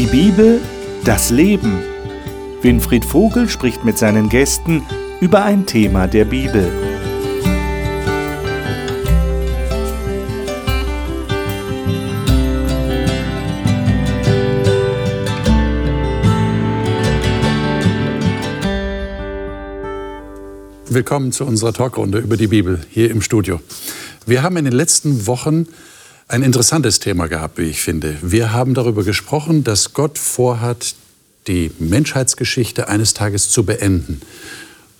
Die Bibel, das Leben. Winfried Vogel spricht mit seinen Gästen über ein Thema der Bibel. Willkommen zu unserer Talkrunde über die Bibel hier im Studio. Wir haben in den letzten Wochen ein interessantes Thema gehabt, wie ich finde. Wir haben darüber gesprochen, dass Gott vorhat, die Menschheitsgeschichte eines Tages zu beenden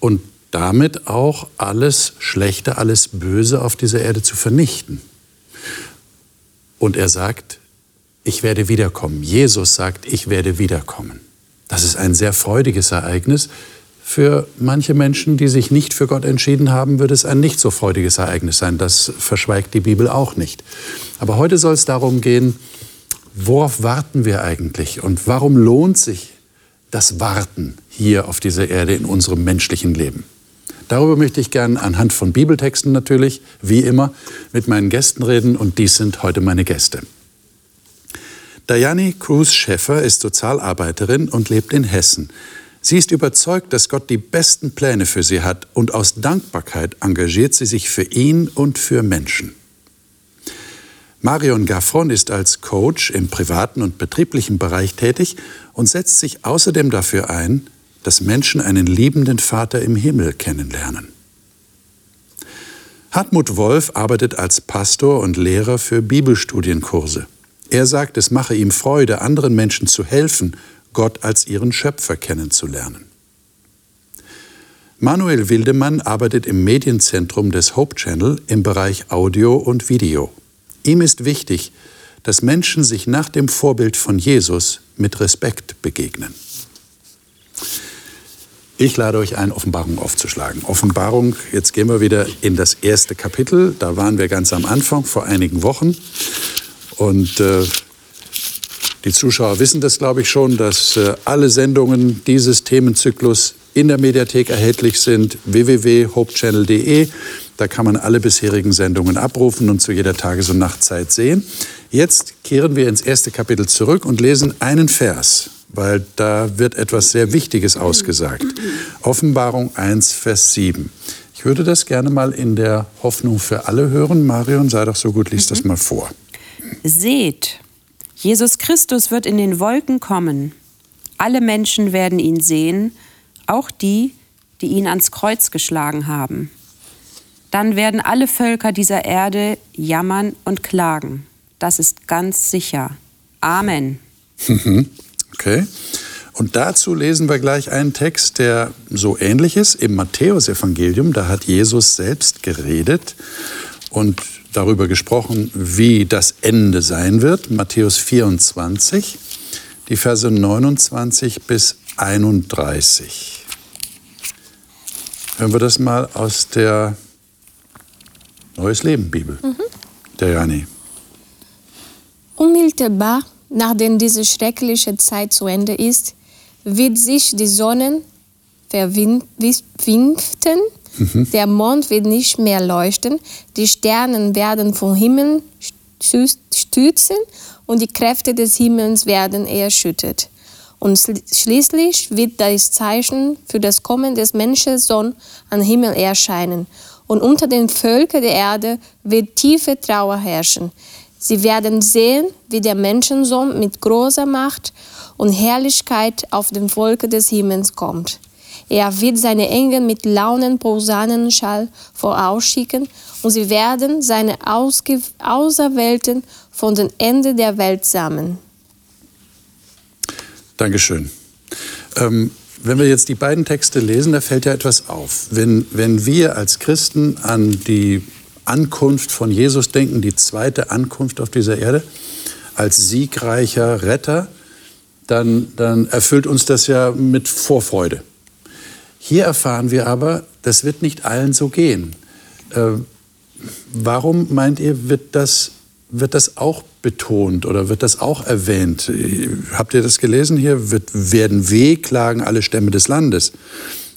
und damit auch alles Schlechte, alles Böse auf dieser Erde zu vernichten. Und er sagt, ich werde wiederkommen. Jesus sagt, ich werde wiederkommen. Das ist ein sehr freudiges Ereignis, für manche Menschen, die sich nicht für Gott entschieden haben, wird es ein nicht so freudiges Ereignis sein. Das verschweigt die Bibel auch nicht. Aber heute soll es darum gehen, worauf warten wir eigentlich und warum lohnt sich das Warten hier auf dieser Erde in unserem menschlichen Leben? Darüber möchte ich gerne anhand von Bibeltexten natürlich, wie immer, mit meinen Gästen reden und dies sind heute meine Gäste. Dayani Cruz Schäffer ist Sozialarbeiterin und lebt in Hessen. Sie ist überzeugt, dass Gott die besten Pläne für sie hat und aus Dankbarkeit engagiert sie sich für ihn und für Menschen. Marion Gaffron ist als Coach im privaten und betrieblichen Bereich tätig und setzt sich außerdem dafür ein, dass Menschen einen liebenden Vater im Himmel kennenlernen. Hartmut Wolf arbeitet als Pastor und Lehrer für Bibelstudienkurse. Er sagt, es mache ihm Freude, anderen Menschen zu helfen Gott als ihren Schöpfer kennenzulernen. Manuel Wildemann arbeitet im Medienzentrum des Hope Channel im Bereich Audio und Video. Ihm ist wichtig, dass Menschen sich nach dem Vorbild von Jesus mit Respekt begegnen. Ich lade euch ein, Offenbarung aufzuschlagen. Offenbarung, jetzt gehen wir wieder in das erste Kapitel. Da waren wir ganz am Anfang, vor einigen Wochen. Und äh, die Zuschauer wissen das, glaube ich, schon, dass äh, alle Sendungen dieses Themenzyklus in der Mediathek erhältlich sind, www.hopechannel.de. Da kann man alle bisherigen Sendungen abrufen und zu jeder Tages- und Nachtzeit sehen. Jetzt kehren wir ins erste Kapitel zurück und lesen einen Vers, weil da wird etwas sehr Wichtiges ausgesagt. Offenbarung 1, Vers 7. Ich würde das gerne mal in der Hoffnung für alle hören. Marion, sei doch so gut, lies das mal vor. Seht, Jesus Christus wird in den Wolken kommen. Alle Menschen werden ihn sehen, auch die, die ihn ans Kreuz geschlagen haben. Dann werden alle Völker dieser Erde jammern und klagen. Das ist ganz sicher. Amen. Okay. Und dazu lesen wir gleich einen Text, der so ähnlich ist im Matthäusevangelium. Da hat Jesus selbst geredet und darüber gesprochen, wie das Ende sein wird. Matthäus 24, die Verse 29 bis 31. Hören wir das mal aus der Neues Leben Bibel. Mhm. Der Jani. Unmittelbar nachdem diese schreckliche Zeit zu Ende ist, wird sich die Sonne verwinften Der Mond wird nicht mehr leuchten, die Sterne werden vom Himmel stürzen und die Kräfte des Himmels werden erschüttert. Und schließlich wird das Zeichen für das Kommen des Menschensohn am Himmel erscheinen. Und unter den Völkern der Erde wird tiefe Trauer herrschen. Sie werden sehen, wie der Menschensohn mit großer Macht und Herrlichkeit auf den Volke des Himmels kommt. Er wird seine Engel mit launen Posaunenschall vorausschicken und sie werden seine Ausge Auserwählten von den Enden der Welt sammeln. Dankeschön. Ähm, wenn wir jetzt die beiden Texte lesen, da fällt ja etwas auf. Wenn, wenn wir als Christen an die Ankunft von Jesus denken, die zweite Ankunft auf dieser Erde, als siegreicher Retter, dann, dann erfüllt uns das ja mit Vorfreude. Hier erfahren wir aber, das wird nicht allen so gehen. Äh, warum meint ihr, wird das, wird das auch betont oder wird das auch erwähnt? Habt ihr das gelesen hier? Wird, werden Wehklagen alle Stämme des Landes?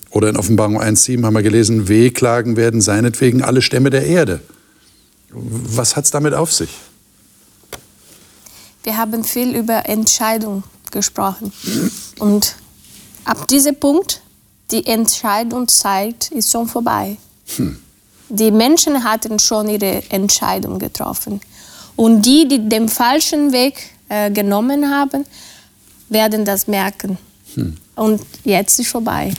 Oder in Offenbarung 1,7 haben wir gelesen, Wehklagen werden seinetwegen alle Stämme der Erde. Was hat es damit auf sich? Wir haben viel über Entscheidung gesprochen. Und ab diesem Punkt, die Entscheidungszeit ist schon vorbei. Hm. Die Menschen hatten schon ihre Entscheidung getroffen. Und die, die den falschen Weg äh, genommen haben, werden das merken. Hm. Und jetzt ist vorbei.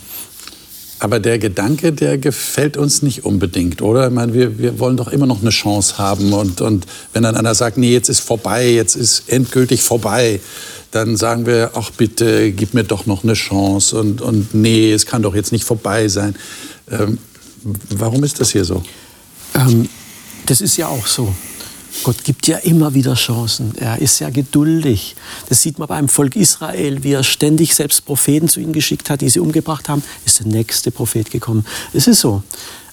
Aber der Gedanke, der gefällt uns nicht unbedingt, oder? Ich meine, wir, wir wollen doch immer noch eine Chance haben. Und, und wenn dann einer sagt, nee, jetzt ist vorbei, jetzt ist endgültig vorbei, dann sagen wir, ach bitte, gib mir doch noch eine Chance. Und, und nee, es kann doch jetzt nicht vorbei sein. Ähm, warum ist das hier so? Ähm, das ist ja auch so. Gott gibt ja immer wieder Chancen. Er ist ja geduldig. Das sieht man beim Volk Israel, wie er ständig selbst Propheten zu ihnen geschickt hat, die sie umgebracht haben, ist der nächste Prophet gekommen. Es ist so.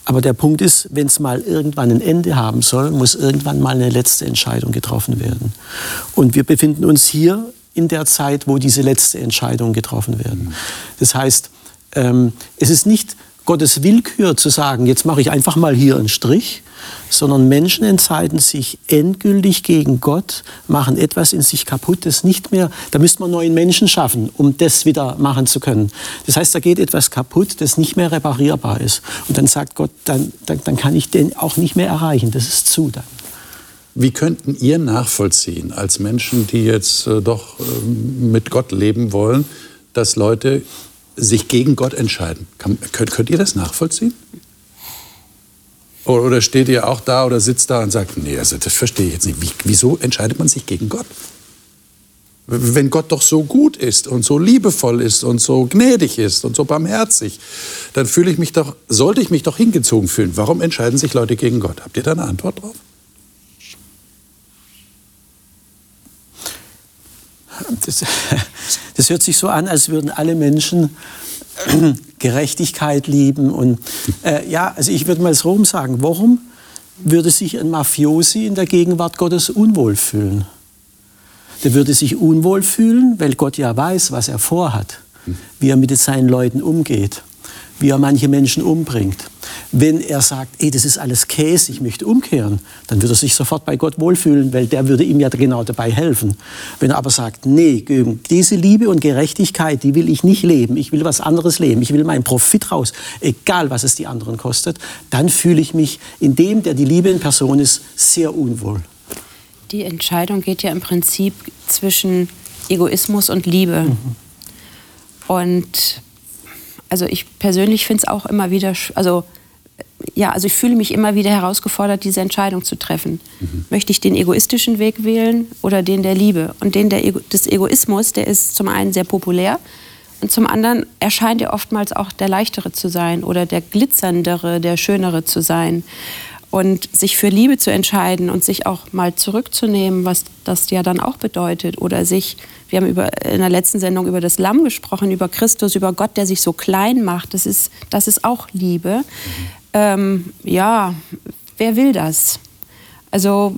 Aber der Punkt ist, wenn es mal irgendwann ein Ende haben soll, muss irgendwann mal eine letzte Entscheidung getroffen werden. Und wir befinden uns hier in der Zeit, wo diese letzte Entscheidung getroffen werden. Das heißt, ähm, es ist nicht Gottes Willkür zu sagen, jetzt mache ich einfach mal hier einen Strich, sondern Menschen entscheiden sich endgültig gegen Gott, machen etwas in sich kaputt, das nicht mehr, da müsste man neuen Menschen schaffen, um das wieder machen zu können. Das heißt, da geht etwas kaputt, das nicht mehr reparierbar ist. Und dann sagt Gott, dann, dann, dann kann ich den auch nicht mehr erreichen, das ist zu dann. Wie könnten ihr nachvollziehen, als Menschen, die jetzt äh, doch äh, mit Gott leben wollen, dass Leute sich gegen Gott entscheiden. Könnt, könnt, ihr das nachvollziehen? Oder, oder, steht ihr auch da oder sitzt da und sagt, nee, also das verstehe ich jetzt nicht. Wie, wieso entscheidet man sich gegen Gott? Wenn Gott doch so gut ist und so liebevoll ist und so gnädig ist und so barmherzig, dann fühle ich mich doch, sollte ich mich doch hingezogen fühlen. Warum entscheiden sich Leute gegen Gott? Habt ihr da eine Antwort drauf? Das, das hört sich so an, als würden alle Menschen Gerechtigkeit lieben. Und äh, ja, also ich würde mal so rum sagen, warum würde sich ein Mafiosi in der Gegenwart Gottes unwohl fühlen? Der würde sich unwohl fühlen, weil Gott ja weiß, was er vorhat, wie er mit seinen Leuten umgeht, wie er manche Menschen umbringt. Wenn er sagt, ey, das ist alles Käse, ich möchte umkehren, dann würde er sich sofort bei Gott wohlfühlen, weil der würde ihm ja genau dabei helfen. Wenn er aber sagt, nee, diese Liebe und Gerechtigkeit, die will ich nicht leben, ich will was anderes leben, ich will meinen Profit raus, egal was es die anderen kostet, dann fühle ich mich in dem, der die Liebe in Person ist, sehr unwohl. Die Entscheidung geht ja im Prinzip zwischen Egoismus und Liebe. Mhm. Und also ich persönlich finde es auch immer wieder, also ja, also ich fühle mich immer wieder herausgefordert, diese Entscheidung zu treffen. Mhm. Möchte ich den egoistischen Weg wählen oder den der Liebe? Und den der Ego des Egoismus, der ist zum einen sehr populär und zum anderen erscheint er oftmals auch der leichtere zu sein oder der glitzerndere, der schönere zu sein. Und sich für Liebe zu entscheiden und sich auch mal zurückzunehmen, was das ja dann auch bedeutet. Oder sich, wir haben über, in der letzten Sendung über das Lamm gesprochen, über Christus, über Gott, der sich so klein macht. Das ist, das ist auch Liebe. Ähm, ja, wer will das? Also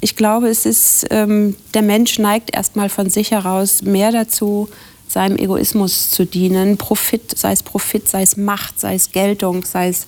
ich glaube, es ist, ähm, der Mensch neigt erstmal von sich heraus mehr dazu, seinem Egoismus zu dienen. Profit, sei es Profit, sei es Macht, sei es Geltung, sei es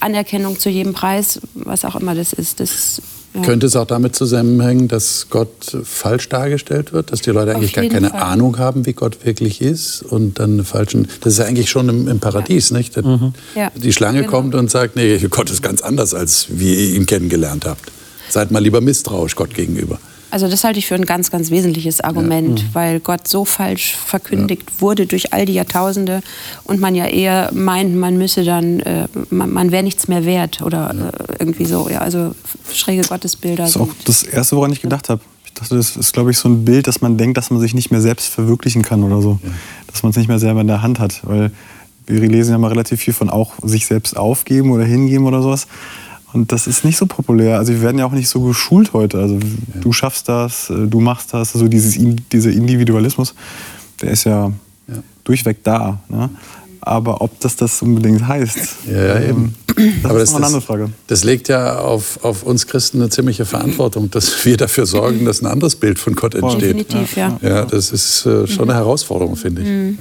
Anerkennung zu jedem Preis, was auch immer das ist. Das ja. Könnte es auch damit zusammenhängen, dass Gott falsch dargestellt wird, dass die Leute eigentlich gar keine Fall. Ahnung haben, wie Gott wirklich ist und dann eine falschen. Das ist ja eigentlich schon im, im Paradies, ja. nicht? Mhm. Die Schlange genau. kommt und sagt, nee, Gott ist ganz anders, als wie ihr ihn kennengelernt habt. Seid mal lieber misstrauisch Gott gegenüber. Also das halte ich für ein ganz, ganz wesentliches Argument, ja. mhm. weil Gott so falsch verkündigt ja. wurde durch all die Jahrtausende und man ja eher meint, man müsse dann, äh, man, man wäre nichts mehr wert oder ja. äh, irgendwie so. Ja, also schräge Gottesbilder. Das ist auch das Erste, woran ich gedacht habe. Ich dachte, das ist, glaube ich, so ein Bild, dass man denkt, dass man sich nicht mehr selbst verwirklichen kann oder so. Dass man es nicht mehr selber in der Hand hat. Weil wir lesen ja mal relativ viel von auch sich selbst aufgeben oder hingeben oder sowas. Und das ist nicht so populär. Also wir werden ja auch nicht so geschult heute. Also ja. du schaffst das, äh, du machst das. Also dieses, dieser Individualismus, der ist ja, ja. durchweg da. Ne? Aber ob das das unbedingt heißt, ja, ähm, das Aber ist das, eine andere Frage. Das legt ja auf, auf uns Christen eine ziemliche Verantwortung, dass wir dafür sorgen, dass ein anderes Bild von Gott entsteht. Definitiv, ja. Ja, das ist äh, schon eine Herausforderung, finde ich. Mhm.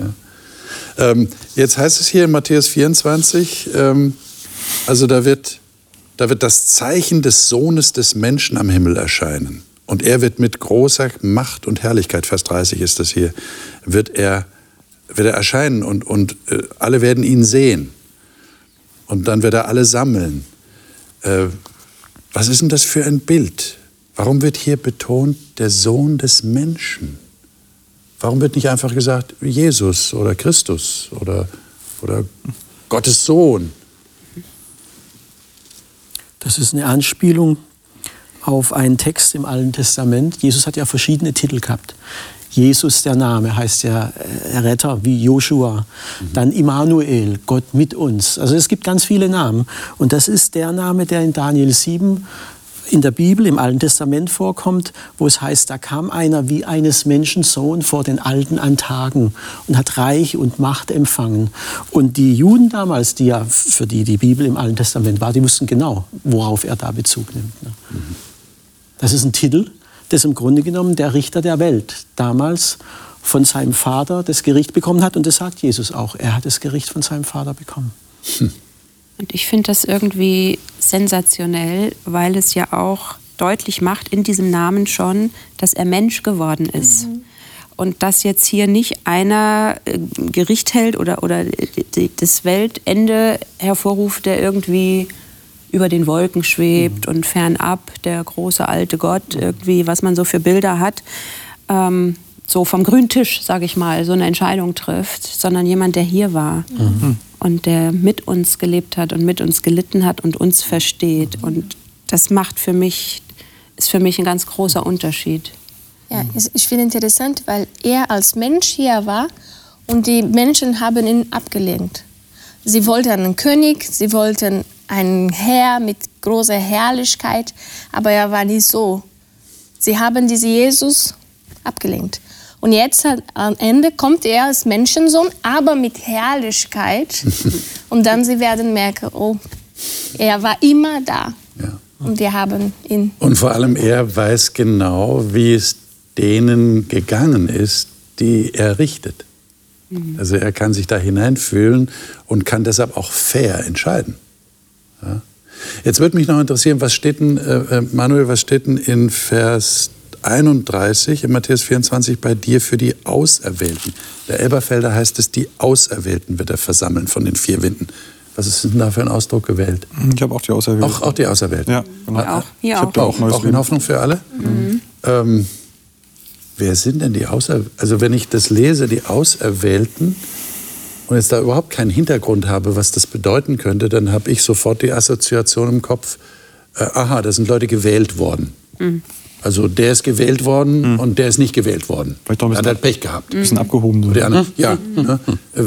Ja. Ähm, jetzt heißt es hier in Matthäus 24, ähm, also da wird da wird das Zeichen des Sohnes des Menschen am Himmel erscheinen. Und er wird mit großer Macht und Herrlichkeit, Vers 30 ist das hier, wird er, wird er erscheinen und, und äh, alle werden ihn sehen. Und dann wird er alle sammeln. Äh, was ist denn das für ein Bild? Warum wird hier betont der Sohn des Menschen? Warum wird nicht einfach gesagt Jesus oder Christus oder, oder Gottes Sohn? Das ist eine Anspielung auf einen Text im Alten Testament. Jesus hat ja verschiedene Titel gehabt. Jesus, der Name, heißt ja äh, Retter, wie Joshua. Dann Immanuel, Gott mit uns. Also es gibt ganz viele Namen. Und das ist der Name, der in Daniel 7 in der Bibel, im Alten Testament vorkommt, wo es heißt, da kam einer wie eines Menschen Sohn vor den Alten an Tagen und hat Reich und Macht empfangen. Und die Juden damals, die ja für die die Bibel im Alten Testament war, die wussten genau, worauf er da Bezug nimmt. Ne? Das ist ein Titel, das im Grunde genommen der Richter der Welt damals von seinem Vater das Gericht bekommen hat. Und das sagt Jesus auch. Er hat das Gericht von seinem Vater bekommen. Hm. Und ich finde das irgendwie sensationell, weil es ja auch deutlich macht in diesem Namen schon, dass er Mensch geworden ist. Mhm. Und dass jetzt hier nicht einer äh, Gericht hält oder, oder das Weltende hervorruft, der irgendwie über den Wolken schwebt mhm. und fernab der große alte Gott, irgendwie, was man so für Bilder hat, ähm, so vom grünen Tisch, sage ich mal, so eine Entscheidung trifft, sondern jemand, der hier war mhm. Und der mit uns gelebt hat und mit uns gelitten hat und uns versteht. Und das macht für mich, ist für mich ein ganz großer Unterschied. Ja, ich finde interessant, weil er als Mensch hier war und die Menschen haben ihn abgelehnt. Sie wollten einen König, sie wollten einen Herr mit großer Herrlichkeit, aber er war nicht so. Sie haben diesen Jesus abgelehnt. Und jetzt am Ende kommt er als Menschensohn, aber mit Herrlichkeit. Und dann sie werden merken, oh, er war immer da. Ja. Und wir haben ihn. Und vor allem er weiß genau, wie es denen gegangen ist, die er richtet. Mhm. Also er kann sich da hineinfühlen und kann deshalb auch fair entscheiden. Ja? Jetzt würde mich noch interessieren, was steht denn, äh, äh Manuel, was steht denn in Vers 31 in Matthäus 24 bei dir für die Auserwählten? Der Elberfelder heißt es, die Auserwählten wird er versammeln von den vier Winden. Was ist denn da für ein Ausdruck gewählt? Ich habe auch die Auserwählten. Auch, auch die Auserwählten? Ja, genau. Ja, auch. Ich auch. Auch, auch in Hoffnung für alle? Mhm. Ähm, wer sind denn die Auserwählten? Also wenn ich das lese, die Auserwählten, und jetzt da überhaupt keinen Hintergrund habe, was das bedeuten könnte, dann habe ich sofort die Assoziation im Kopf, äh, aha, da sind Leute gewählt worden. Mhm. Also der ist gewählt worden mhm. und der ist nicht gewählt worden. Vielleicht doch ein bisschen, hat halt Pech gehabt. Ein bisschen abgehoben. So. Andere, ja. Ne? Äh,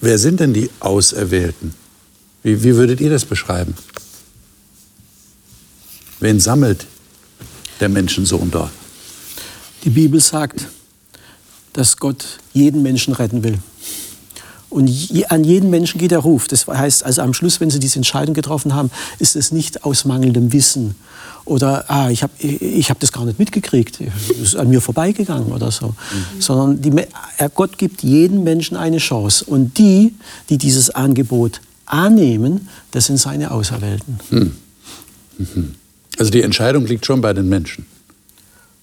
wer sind denn die Auserwählten? Wie, wie würdet ihr das beschreiben? Wen sammelt der Menschensohn dort? Die Bibel sagt, dass Gott jeden Menschen retten will. Und je, an jeden Menschen geht der Ruf. Das heißt also am Schluss, wenn Sie diese Entscheidung getroffen haben, ist es nicht aus mangelndem Wissen oder ah, ich habe ich hab das gar nicht mitgekriegt, es ist an mir vorbeigegangen oder so. Mhm. Sondern die, Gott gibt jedem Menschen eine Chance. Und die, die dieses Angebot annehmen, das sind seine Auserwählten. Mhm. Mhm. Also die Entscheidung liegt schon bei den Menschen.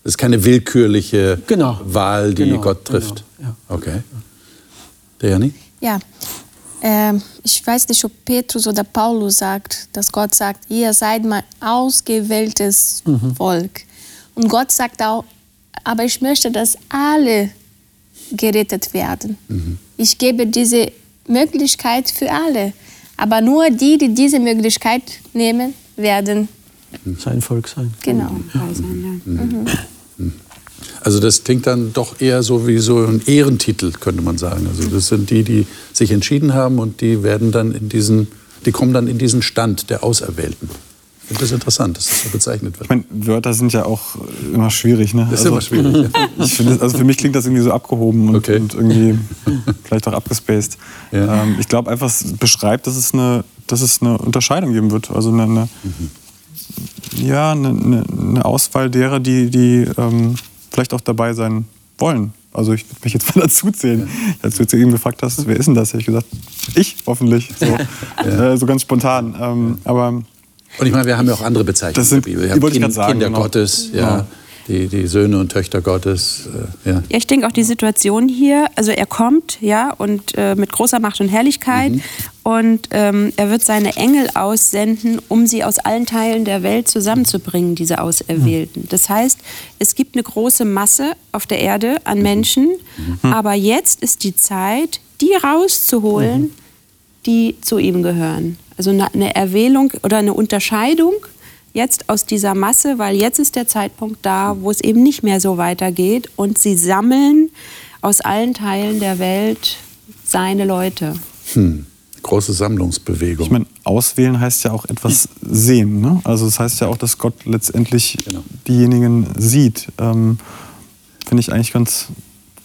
Das ist keine willkürliche genau. Wahl, die genau. Gott trifft. Genau. Ja. Okay. Dejani? Ja, ähm, ich weiß nicht, ob Petrus oder Paulus sagt, dass Gott sagt, ihr seid mein ausgewähltes mhm. Volk. Und Gott sagt auch, aber ich möchte, dass alle gerettet werden. Mhm. Ich gebe diese Möglichkeit für alle. Aber nur die, die diese Möglichkeit nehmen, werden sein Volk sein. Genau. Mhm. Also das klingt dann doch eher so wie so ein Ehrentitel, könnte man sagen. Also das sind die, die sich entschieden haben und die werden dann in diesen, die kommen dann in diesen Stand der Auserwählten. Ich finde das interessant, dass das so bezeichnet wird. Ich meine, Wörter sind ja auch immer schwierig. Ne? Das ist also, immer schwierig. Ja. Ich find, also für mich klingt das irgendwie so abgehoben und, okay. und irgendwie vielleicht auch abgespaced. Ja. Ähm, ich glaube einfach, es beschreibt, dass es, eine, dass es eine Unterscheidung geben wird. Also eine, eine mhm. ja, eine, eine, Auswahl derer, die, die ähm, vielleicht auch dabei sein wollen. Also ich würde mich jetzt mal dazu zählen. Als du zu ihm gefragt hast, wer ist denn das? Hätte ich gesagt, ich hoffentlich. So, ja. äh, so ganz spontan. Ähm, aber und ich meine, wir haben ja auch andere Bezeichnungen das sind, in der Bibel. Wir haben kind, sagen, Kinder genau. Gottes, ja. Die, die Söhne und Töchter Gottes. Äh, ja. Ja, ich denke auch die Situation hier, also er kommt, ja, und äh, mit großer Macht und Herrlichkeit Mhm. und ähm, er wird seine Engel aussenden, um sie aus allen Teilen der Welt zusammenzubringen, diese Auserwählten. Das heißt, es gibt eine große Masse auf der Erde an Menschen, aber jetzt ist die Zeit, die rauszuholen, die zu ihm gehören. Also eine Erwählung oder eine Unterscheidung jetzt aus dieser Masse, weil jetzt ist der Zeitpunkt da, wo es eben nicht mehr so weitergeht und sie sammeln aus allen Teilen der Welt seine Leute. Hm. Große Sammlungsbewegung. Ich meine, auswählen heißt ja auch etwas sehen. Ne? Also das heißt ja auch, dass Gott letztendlich Genau. diejenigen sieht. Ähm, Finde ich eigentlich ganz,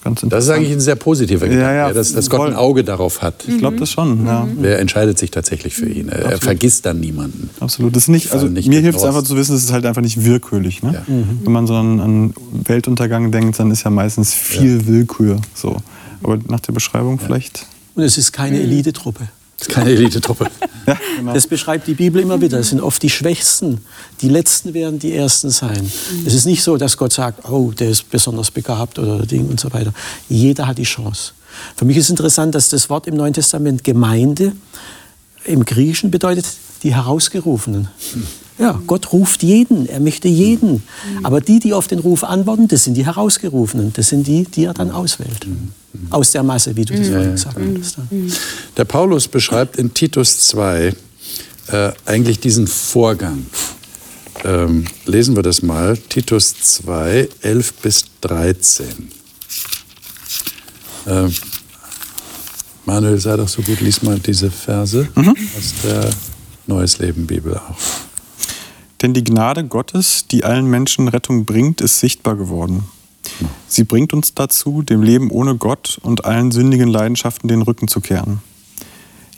ganz interessant. das ist eigentlich ein sehr positiver Gedanke, Ja, ja, dass, dass Gott ein. Auge darauf hat. ich glaube das schon, ja. Wer entscheidet sich tatsächlich für ihn? Er, er vergisst dann niemanden. Absolut. Das ist nicht, also nicht mir hilft es einfach zu wissen, es ist halt einfach nicht willkürlich. Ne? Ja. Wenn man so an, an Weltuntergang denkt, dann ist ja meistens viel Willkür. So. Aber nach der Beschreibung vielleicht. Und es ist keine Elitetruppe. Das ist keine Elitetruppe. Ja, genau. Das beschreibt die Bibel immer wieder. Es sind oft die Schwächsten. Die Letzten werden die Ersten sein. Es ist nicht so, dass Gott sagt, oh, der ist besonders begabt oder Ding und so weiter. Jeder hat die Chance. Für mich ist interessant, dass das Wort im Neuen Testament Gemeinde im Griechischen bedeutet die Herausgerufenen. Ja, Gott ruft jeden, er möchte jeden. Aber die, die auf den Ruf antworten, das sind die Herausgerufenen. Das sind die, die er dann auswählt. Aus der Masse, wie du das vorhin gesagt hast. Der Paulus beschreibt in Titus 2 äh, eigentlich diesen Vorgang. Ähm, lesen wir das mal. Titus 2, 11 bis 13. Ähm, Manuel, sei doch so gut, lies mal diese Verse aus der Neues Leben Bibel auch. Denn die Gnade Gottes, die allen Menschen Rettung bringt, ist sichtbar geworden. Sie bringt uns dazu, dem Leben ohne Gott und allen sündigen Leidenschaften den Rücken zu kehren.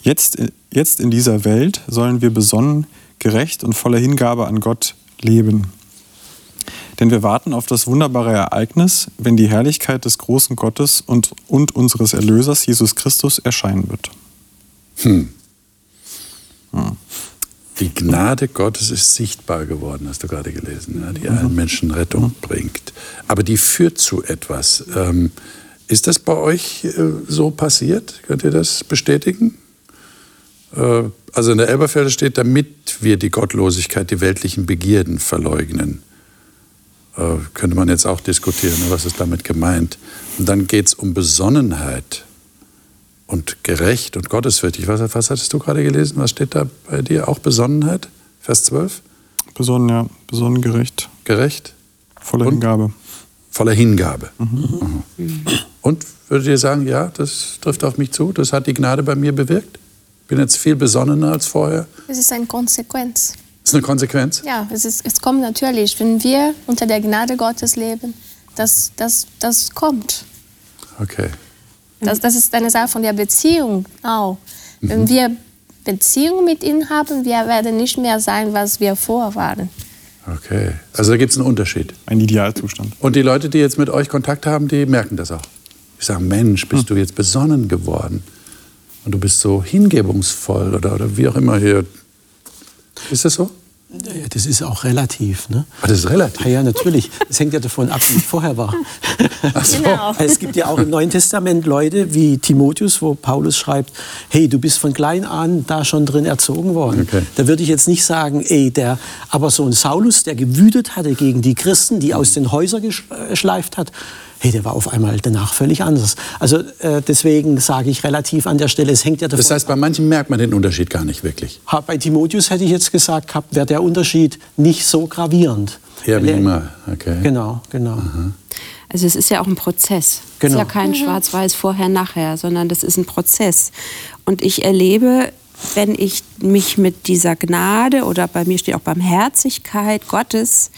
Jetzt, jetzt in dieser Welt sollen wir besonnen, gerecht und voller Hingabe an Gott leben. Denn wir warten auf das wunderbare Ereignis, wenn die Herrlichkeit des großen Gottes und, und unseres Erlösers Jesus Christus erscheinen wird. Die Gnade Gottes ist sichtbar geworden, hast du gerade gelesen, ja, die allen Menschen Rettung bringt. Aber die führt zu etwas. Ähm, ist das bei euch äh, so passiert? Könnt ihr das bestätigen? Äh, also in der Elberfelder steht, damit wir die Gottlosigkeit, die weltlichen Begierden verleugnen. Äh, könnte man jetzt auch diskutieren, ne, was ist damit gemeint. Und dann geht es um Besonnenheit und gerecht und gottesfürchtig. Was, was hattest du gerade gelesen? Was steht da bei dir? Auch Besonnenheit? Vers 12? Besonnen, ja, besonnen gerecht, Gerecht? voller Und? Hingabe. Voller Hingabe. Mhm. Und würdet ihr sagen, ja, das trifft auf mich zu, das hat die Gnade bei mir bewirkt? Bin jetzt viel besonnener als vorher. Es ist eine Konsequenz. Das ist eine Konsequenz. Ja, es, ist, es kommt natürlich, wenn wir unter der Gnade Gottes leben, das, das, das kommt. Okay. Das, das ist eine Sache von der Beziehung auch. Wenn wir Beziehung mit ihm haben, wir werden nicht mehr sein, was wir vorher waren. Okay. Also da gibt es einen Unterschied. Ein Idealzustand. Und die Leute, die jetzt mit euch Kontakt haben, die merken das auch. Die sagen, Mensch, bist du jetzt besonnen geworden? Und du bist so hingebungsvoll oder, oder wie auch immer hier. Ist das so? Das ist auch relativ. Ne? Ah, das ist relativ. Ja, ja, natürlich. Das hängt ja davon ab, wie es vorher war. Genau. Es gibt ja auch im Neuen Testament Leute wie Timotheus, wo Paulus schreibt, hey, du bist von klein an da schon drin erzogen worden. Okay. Da würde ich jetzt nicht sagen, ey, der, aber so ein Saulus, der gewütet hatte gegen die Christen, die aus den Häusern gesch- geschleift hat, hey, der war auf einmal danach völlig anders. Also äh, deswegen sage ich relativ an der Stelle, es hängt ja davon Das heißt, bei manchen merkt man den Unterschied gar nicht wirklich. Bei Timotheus hätte ich jetzt gesagt, gehabt, wäre der Unterschied nicht so gravierend. Ja, wie er- immer. Okay. Genau, genau. Also es ist ja auch ein Prozess. Es Genau. ist ja kein Schwarz-Weiß vorher, nachher, sondern das ist ein Prozess. Und ich erlebe, wenn ich mich mit dieser Gnade oder bei mir steht auch Barmherzigkeit Gottes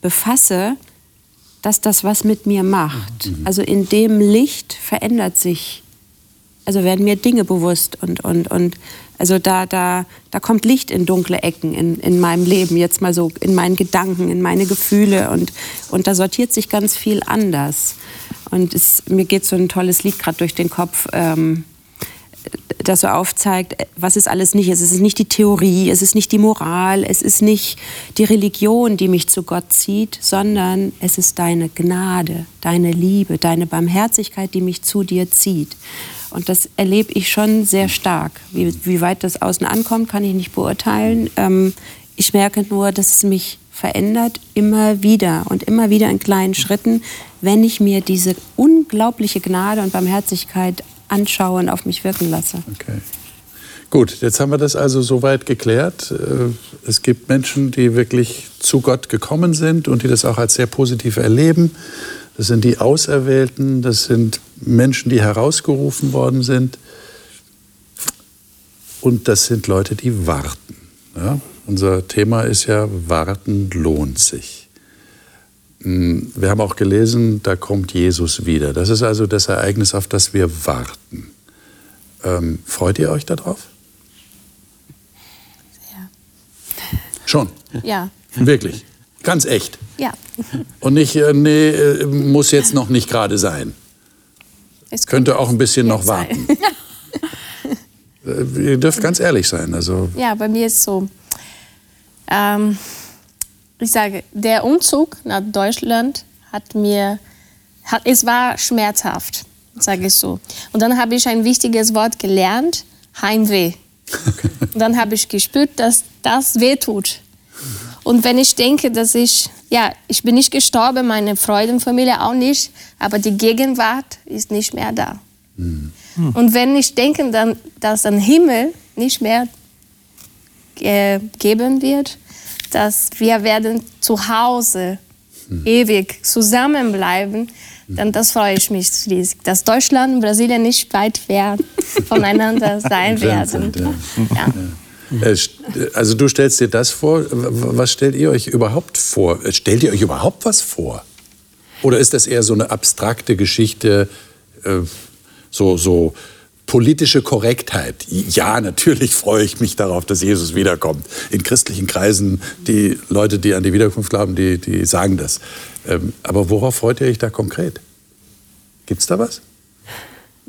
befasse, dass das was mit mir macht. Also in dem Licht verändert sich, also werden mir Dinge bewusst und, und, und also da, da, da kommt Licht in dunkle Ecken in, in meinem Leben, jetzt mal so in meinen Gedanken, in meine Gefühle und, und da sortiert sich ganz viel anders. Und es, mir geht so ein tolles Lied gerade durch den Kopf. Ähm, das so aufzeigt, was es alles nicht ist. Es ist nicht die Theorie, es ist nicht die Moral, es ist nicht die Religion, die mich zu Gott zieht, sondern es ist deine Gnade, deine Liebe, deine Barmherzigkeit, die mich zu dir zieht. Und das erlebe ich schon sehr stark. Wie, wie weit das außen ankommt, kann ich nicht beurteilen. Ähm, ich merke nur, dass es mich verändert immer wieder und immer wieder in kleinen Schritten, wenn ich mir diese unglaubliche Gnade und Barmherzigkeit anschaue und auf mich wirken lasse. Okay. Gut, jetzt haben wir das also soweit geklärt. Äh, es gibt Menschen, die wirklich zu Gott gekommen sind und die das auch als sehr positiv erleben. Das sind die Auserwählten, das sind Menschen, die herausgerufen worden sind. Und das sind Leute, die warten. Ja? Unser Thema ist ja, warten lohnt sich. Hm, wir haben auch gelesen, da kommt Jesus wieder. Das ist also das Ereignis, auf das wir warten. Ähm, freut ihr euch darauf? Ja. Schon? Ja. Wirklich? Ganz echt? Ja. Und nicht, äh, nee, äh, muss jetzt noch nicht gerade sein. Es Könnte auch ein bisschen noch warten. Äh, ihr dürft ganz ehrlich sein. Also, Ja, bei mir ist so. Ähm, ich sage, der Umzug nach Deutschland hat mir, hat, es war schmerzhaft, sage ich so. Und dann habe ich ein wichtiges Wort gelernt, Heimweh. Und dann habe ich gespürt, dass das weh tut. Und wenn ich denke, dass ich, ja, ich bin nicht gestorben, meine Freudenfamilie auch nicht, aber die Gegenwart ist nicht mehr da. Und wenn ich denke, dann, dass ein Himmel nicht mehr äh, geben wird, dass wir werden zu Hause ewig zusammenbleiben, dann das freue ich mich riesig. Dass Deutschland und Brasilien nicht weit wer- voneinander sein werden. sind, ja. Ja. Äh, Also du stellst dir das vor. Was stellt ihr euch überhaupt vor? Äh, Stellt ihr euch überhaupt was vor? Oder ist das eher so eine abstrakte Geschichte, äh, so, so politische Korrektheit? Ja, natürlich freue ich mich darauf, dass Jesus wiederkommt. In christlichen Kreisen, die Leute, die an die Wiederkunft glauben, die, die sagen das. Ähm, Aber worauf freut ihr euch da konkret? Gibt's da was?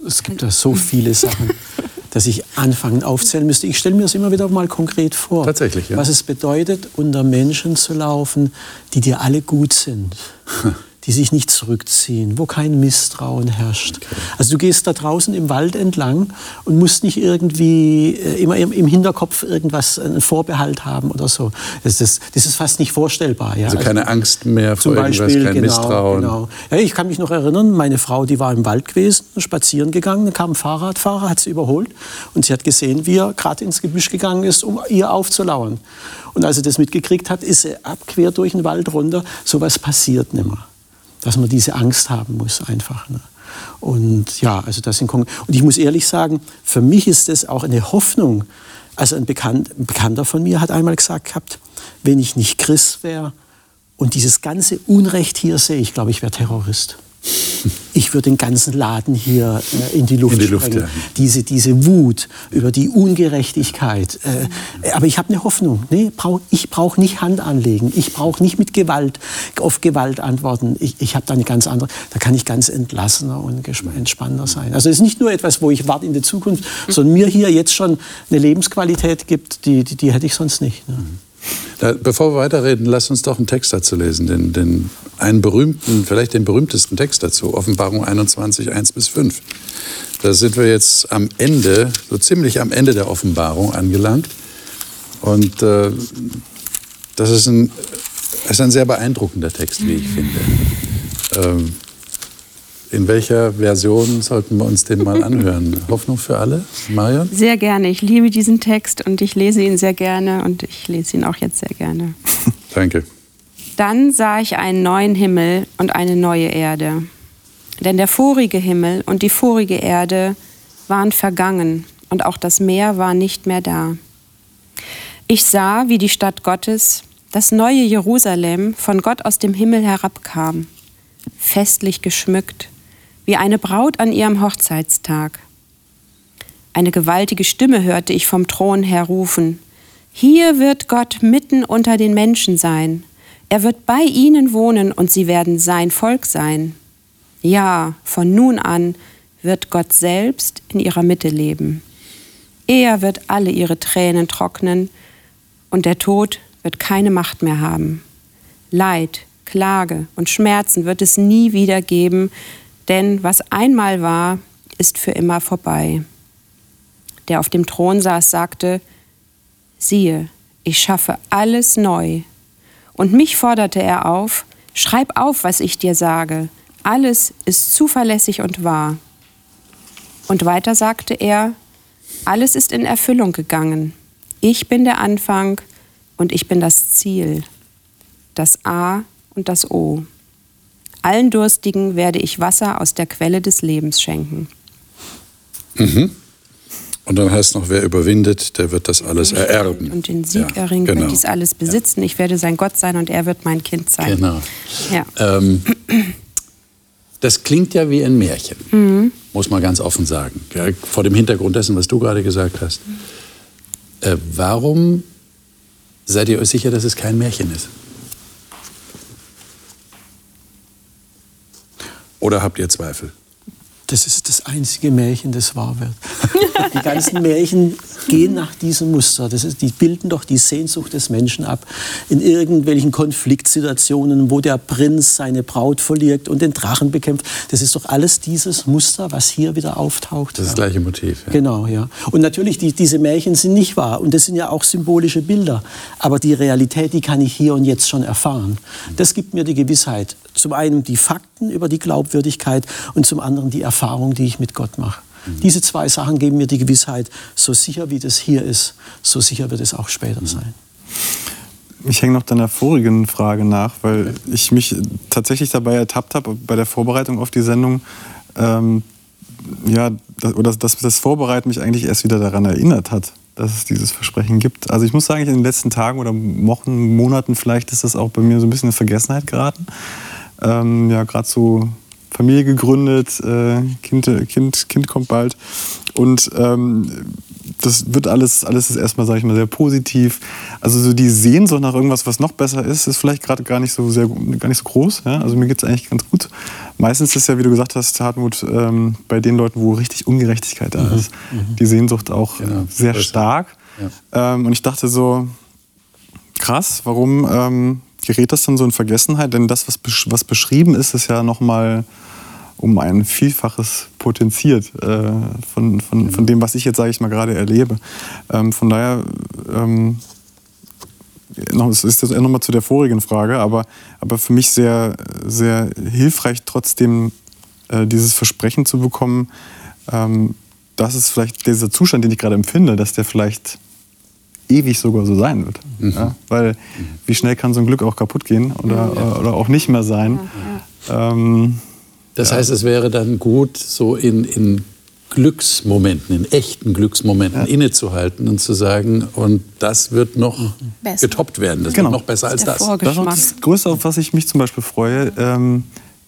Es gibt da so viele Sachen, dass ich anfangen aufzählen müsste. Ich stelle mir das immer wieder mal konkret vor. Tatsächlich, ja. Was es bedeutet, unter Menschen zu laufen, die dir alle gut sind. Die sich nicht zurückziehen, wo kein Misstrauen herrscht. Also du gehst da draußen im Wald entlang und musst nicht irgendwie äh, immer im Hinterkopf irgendwas, einen Vorbehalt haben oder so. Das ist, das ist fast nicht vorstellbar. Ja? Also keine Angst mehr vor Zum irgendwas, Beispiel, kein genau, Misstrauen. Genau. Ja, ich kann mich noch erinnern, meine Frau, die war im Wald gewesen, spazieren gegangen, dann kam ein Fahrradfahrer, hat sie überholt und sie hat gesehen, wie er gerade ins Gebüsch gegangen ist, um ihr aufzulauern. Und als sie das mitgekriegt hat, ist sie ab quer durch den Wald runter. Sowas passiert nicht mehr. Dass man diese Angst haben muss einfach. Ne? Und ja, also das sind Kon und ich muss ehrlich sagen, für mich ist das auch eine Hoffnung. Also ein, Bekannt, ein Bekannter von mir hat einmal gesagt gehabt, wenn ich nicht Christ wäre und dieses ganze Unrecht hier sehe, ich glaube, ich wäre Terrorist. Ich würde den ganzen Laden hier äh, in die Luft, In die Luft sprengen. jagen. Diese, diese Wut über die Ungerechtigkeit. Äh, aber ich habe eine Hoffnung. Nee, brauch, ich brauche nicht Hand anlegen. Ich brauche nicht mit Gewalt auf Gewalt antworten. Ich, ich habe da eine ganz andere. Da kann ich ganz entlassener und entspannter sein. Also es ist nicht nur etwas, wo ich warte in die Zukunft, sondern mir hier jetzt schon eine Lebensqualität gibt, die, die, die hätte ich sonst nicht. Ne? Da, bevor wir weiterreden, lass uns doch einen Text dazu lesen, den, den, einen berühmten, vielleicht den berühmtesten Text dazu, Offenbarung 21, 1 bis 5. Da sind wir jetzt am Ende, so ziemlich am Ende der Offenbarung angelangt. Und äh, das ist ein, ist ein sehr beeindruckender Text, wie ich finde. Ähm, in welcher Version sollten wir uns den mal anhören? Hoffnung für alle? Marion? Sehr gerne. Ich liebe diesen Text und ich lese ihn sehr gerne und ich lese ihn auch jetzt sehr gerne. Danke. Dann sah ich einen neuen Himmel und eine neue Erde. Denn der vorige Himmel und die vorige Erde waren vergangen und auch das Meer war nicht mehr da. Ich sah, wie die Stadt Gottes, das neue Jerusalem, von Gott aus dem Himmel herabkam, festlich geschmückt, wie eine Braut an ihrem Hochzeitstag. Eine gewaltige Stimme hörte ich vom Thron her rufen. Hier wird Gott mitten unter den Menschen sein. Er wird bei ihnen wohnen und sie werden sein Volk sein. Ja, von nun an wird Gott selbst in ihrer Mitte leben. Er wird alle ihre Tränen trocknen und der Tod wird keine Macht mehr haben. Leid, Klage und Schmerzen wird es nie wieder geben, denn was einmal war, ist für immer vorbei. Der auf dem Thron saß, sagte, siehe, ich schaffe alles neu. Und mich forderte er auf, schreib auf, was ich dir sage. Alles ist zuverlässig und wahr. Und weiter sagte er, alles ist in Erfüllung gegangen. Ich bin der Anfang und ich bin das Ziel, das A und das O. Allen Durstigen werde ich Wasser aus der Quelle des Lebens schenken. Mhm. Und dann heißt noch, wer überwindet, der wird das alles ererben. Und den Sieg Ja, erringen, genau. wird dies alles besitzen. Ich werde sein Gott sein und er wird mein Kind sein. Genau. Ja. Ähm, das klingt ja wie ein Märchen, Mhm. muss man ganz offen sagen. Ja, vor dem Hintergrund dessen, was du gerade gesagt hast. Äh, warum seid ihr euch sicher, dass es kein Märchen ist? Oder habt ihr Zweifel? Das ist das einzige Märchen, das wahr wird. Die ganzen Märchen gehen nach diesem Muster. Das ist, die bilden doch die Sehnsucht des Menschen ab. In irgendwelchen Konfliktsituationen, wo der Prinz seine Braut verliert und den Drachen bekämpft. Das ist doch alles dieses Muster, was hier wieder auftaucht. Das ist das gleiche Motiv. Ja. Genau, ja. Und natürlich, die, diese Märchen sind nicht wahr. Und das sind ja auch symbolische Bilder. Aber die Realität, die kann ich hier und jetzt schon erfahren. Das gibt mir die Gewissheit. Zum einen die Fakten über die Glaubwürdigkeit und zum anderen die Erfahrung, die ich mit Gott mache. Diese zwei Sachen geben mir die Gewissheit, so sicher wie das hier ist, so sicher wird es auch später sein. Ich hänge noch deiner vorigen Frage nach, weil ich mich tatsächlich dabei ertappt habe, bei der Vorbereitung auf die Sendung, ähm, ja, das, oder dass das Vorbereiten mich eigentlich erst wieder daran erinnert hat, dass es dieses Versprechen gibt. Also ich muss sagen, in den letzten Tagen oder Wochen, Monaten vielleicht ist das auch bei mir so ein bisschen in Vergessenheit geraten. Ähm, ja, gerade so Familie gegründet, äh, kind, kind, kind kommt bald. Und ähm, das wird alles, alles ist erstmal, sage ich mal, sehr positiv. Also so die Sehnsucht nach irgendwas, was noch besser ist, ist vielleicht gerade gar nicht so sehr gar nicht so groß. Ja? Also mir geht es eigentlich ganz gut. Meistens ist ja, wie du gesagt hast, Hartmut, ähm, bei den Leuten, wo richtig Ungerechtigkeit da ist, die Sehnsucht auch Genau. sehr stark. Ähm, und ich dachte so, krass, warum ähm, gerät das dann so in Vergessenheit? Denn das, was, besch was beschrieben ist, ist ja nochmal um ein Vielfaches potenziert äh, von, von, von dem, was ich jetzt, sage ich mal, gerade erlebe. Ähm, von daher, ähm, noch, es ist jetzt nochmal zu der vorigen Frage, aber, aber für mich sehr, sehr hilfreich trotzdem äh, dieses Versprechen zu bekommen, ähm, dass es vielleicht dieser Zustand, den ich gerade empfinde, dass der vielleicht ewig sogar so sein wird. Ja? Weil wie schnell kann so ein Glück auch kaputt gehen oder, oder auch nicht mehr sein. Ähm, Das heißt, es wäre dann gut, so in, in Glücksmomenten, in echten Glücksmomenten innezuhalten und zu sagen, und das wird noch Besser. getoppt werden. Das Genau. wird noch besser als das. Das ist das Größte, auf was ich mich zum Beispiel freue, ähm,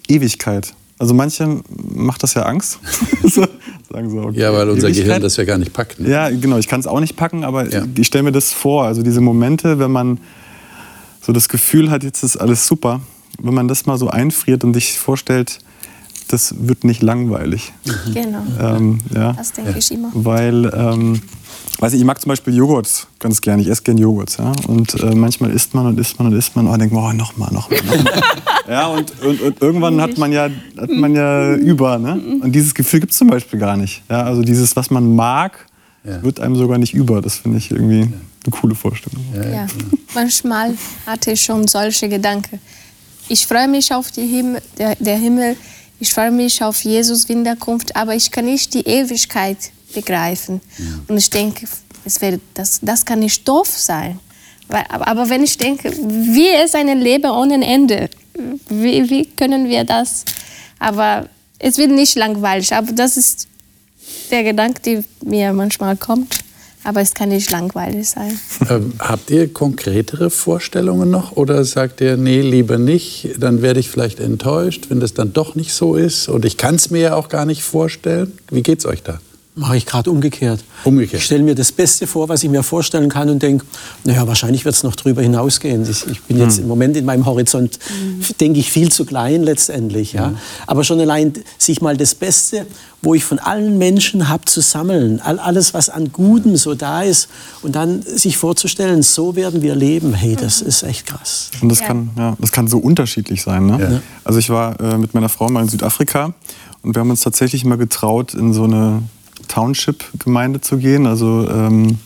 Ewigkeit. Also manchen macht das ja Angst. so, sagen so, okay, Ja, weil unser. Gehirn das ja gar nicht packt. Ne? Ja, genau, ich kann es auch nicht packen, aber Ja. ich stelle mir das vor. Also diese Momente, wenn man so das Gefühl hat, jetzt ist alles super, wenn man das mal so einfriert und sich vorstellt, das wird nicht langweilig. Genau. Ähm, ja. Das denke ich immer. Weil, ähm, weiß ich, ich mag zum Beispiel Joghurt ganz gerne. Ich esse gerne Joghurt. Ja? Und äh, manchmal isst man und isst man und isst man und denkt, man, oh, nochmal, nochmal, nochmal. ja, und, und, und irgendwann hat man ja, hat man ja über. Ne? Und dieses Gefühl gibt es zum Beispiel gar nicht. Ja? Also dieses, was man mag, Ja. wird einem sogar nicht über. Das finde ich irgendwie eine coole Vorstellung. Ja. Manchmal hatte ich schon solche Gedanken. Ich freue mich auf die Himmel, der, der Himmel, ich freue mich auf Jesus Wiederkunft, aber ich kann nicht die Ewigkeit begreifen. Und ich denke, es wäre, das, das kann nicht doof sein. Aber wenn ich denke, wie ist ein Leben ohne Ende? Wie, wie können wir das? Aber es wird nicht langweilig. Aber das ist der Gedanke, der mir manchmal kommt. Aber es kann nicht langweilig sein. Ähm, habt ihr konkretere Vorstellungen noch oder sagt ihr, nee, lieber nicht, dann werde ich vielleicht enttäuscht, wenn das dann doch nicht so ist und ich kann es mir ja auch gar nicht vorstellen? Wie geht's euch da? Mache ich gerade umgekehrt. Umgekehrt. Ich stelle mir das Beste vor, was ich mir vorstellen kann und denke, naja, wahrscheinlich wird es noch drüber hinausgehen. Ich, ich bin jetzt im Moment in meinem Horizont, denke ich, viel zu klein letztendlich. Ja? Aber schon allein sich mal das Beste, wo ich von allen Menschen habe, zu sammeln. All, alles, was an Gutem so da ist. Und dann sich vorzustellen, so werden wir leben. Hey, das ist echt krass. Und das, kann, ja, das kann so unterschiedlich sein. Ne? Ja. Also ich war äh, mit meiner Frau mal in Südafrika und wir haben uns tatsächlich mal getraut, in so eine Township-Gemeinde zu gehen. Also ähm,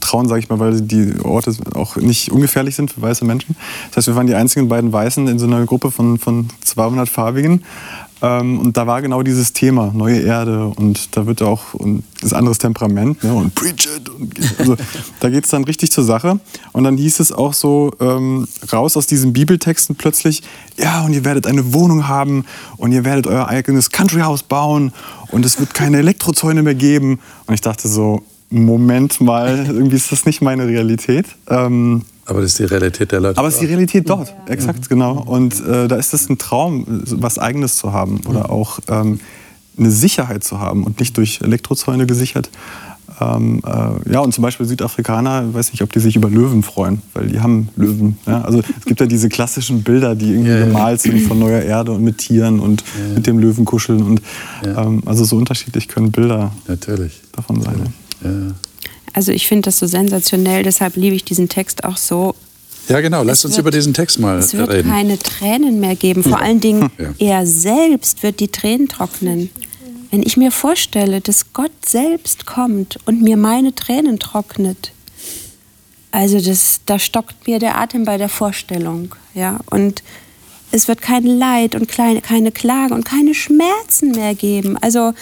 trauen, sage ich mal, weil die Orte auch nicht ungefährlich sind für weiße Menschen. Das heißt, wir waren die einzigen beiden Weißen in so einer Gruppe von, von 200 Farbigen. Ähm, und da war genau dieses Thema, neue Erde und da wird auch und das anderes Temperament ne, und preach it. Und, also, da geht es dann richtig zur Sache. Und dann hieß es auch so, ähm, raus aus diesen Bibeltexten plötzlich, ja, und ihr werdet eine Wohnung haben und ihr werdet euer eigenes Countryhouse bauen und es wird keine Elektrozäune mehr geben. Und ich dachte so, Moment mal, irgendwie ist das nicht meine Realität. Ähm, Aber das ist die Realität der Leute. aber es ist die Realität dort, exakt, genau. Und äh, da ist es ein Traum, was Eigenes zu haben oder auch ähm, eine Sicherheit zu haben und nicht durch Elektrozäune gesichert. Ähm, äh, ja, und zum Beispiel Südafrikaner, ich weiß nicht, ob die sich über Löwen freuen, weil die haben Löwen. Ja? Also es gibt ja diese klassischen Bilder, die irgendwie Ja, ja. gemalt sind von neuer Erde und mit Tieren und mit dem Löwen kuscheln. Und, Ja. ähm, also so unterschiedlich können Bilder Natürlich. davon sein. Ja. Also ich finde das so sensationell, deshalb liebe ich diesen Text auch so. ja, genau. Lass Es uns wird- über diesen Text mal Es wird reden. keine Tränen mehr geben. Vor allen Dingen, Ja. er selbst wird die Tränen trocknen. Wenn ich mir vorstelle, dass Gott selbst kommt und mir meine Tränen trocknet, also das, da stockt mir der Atem bei der Vorstellung. Ja? Und es wird kein Leid und kleine, keine Klage und keine Schmerzen mehr geben. Also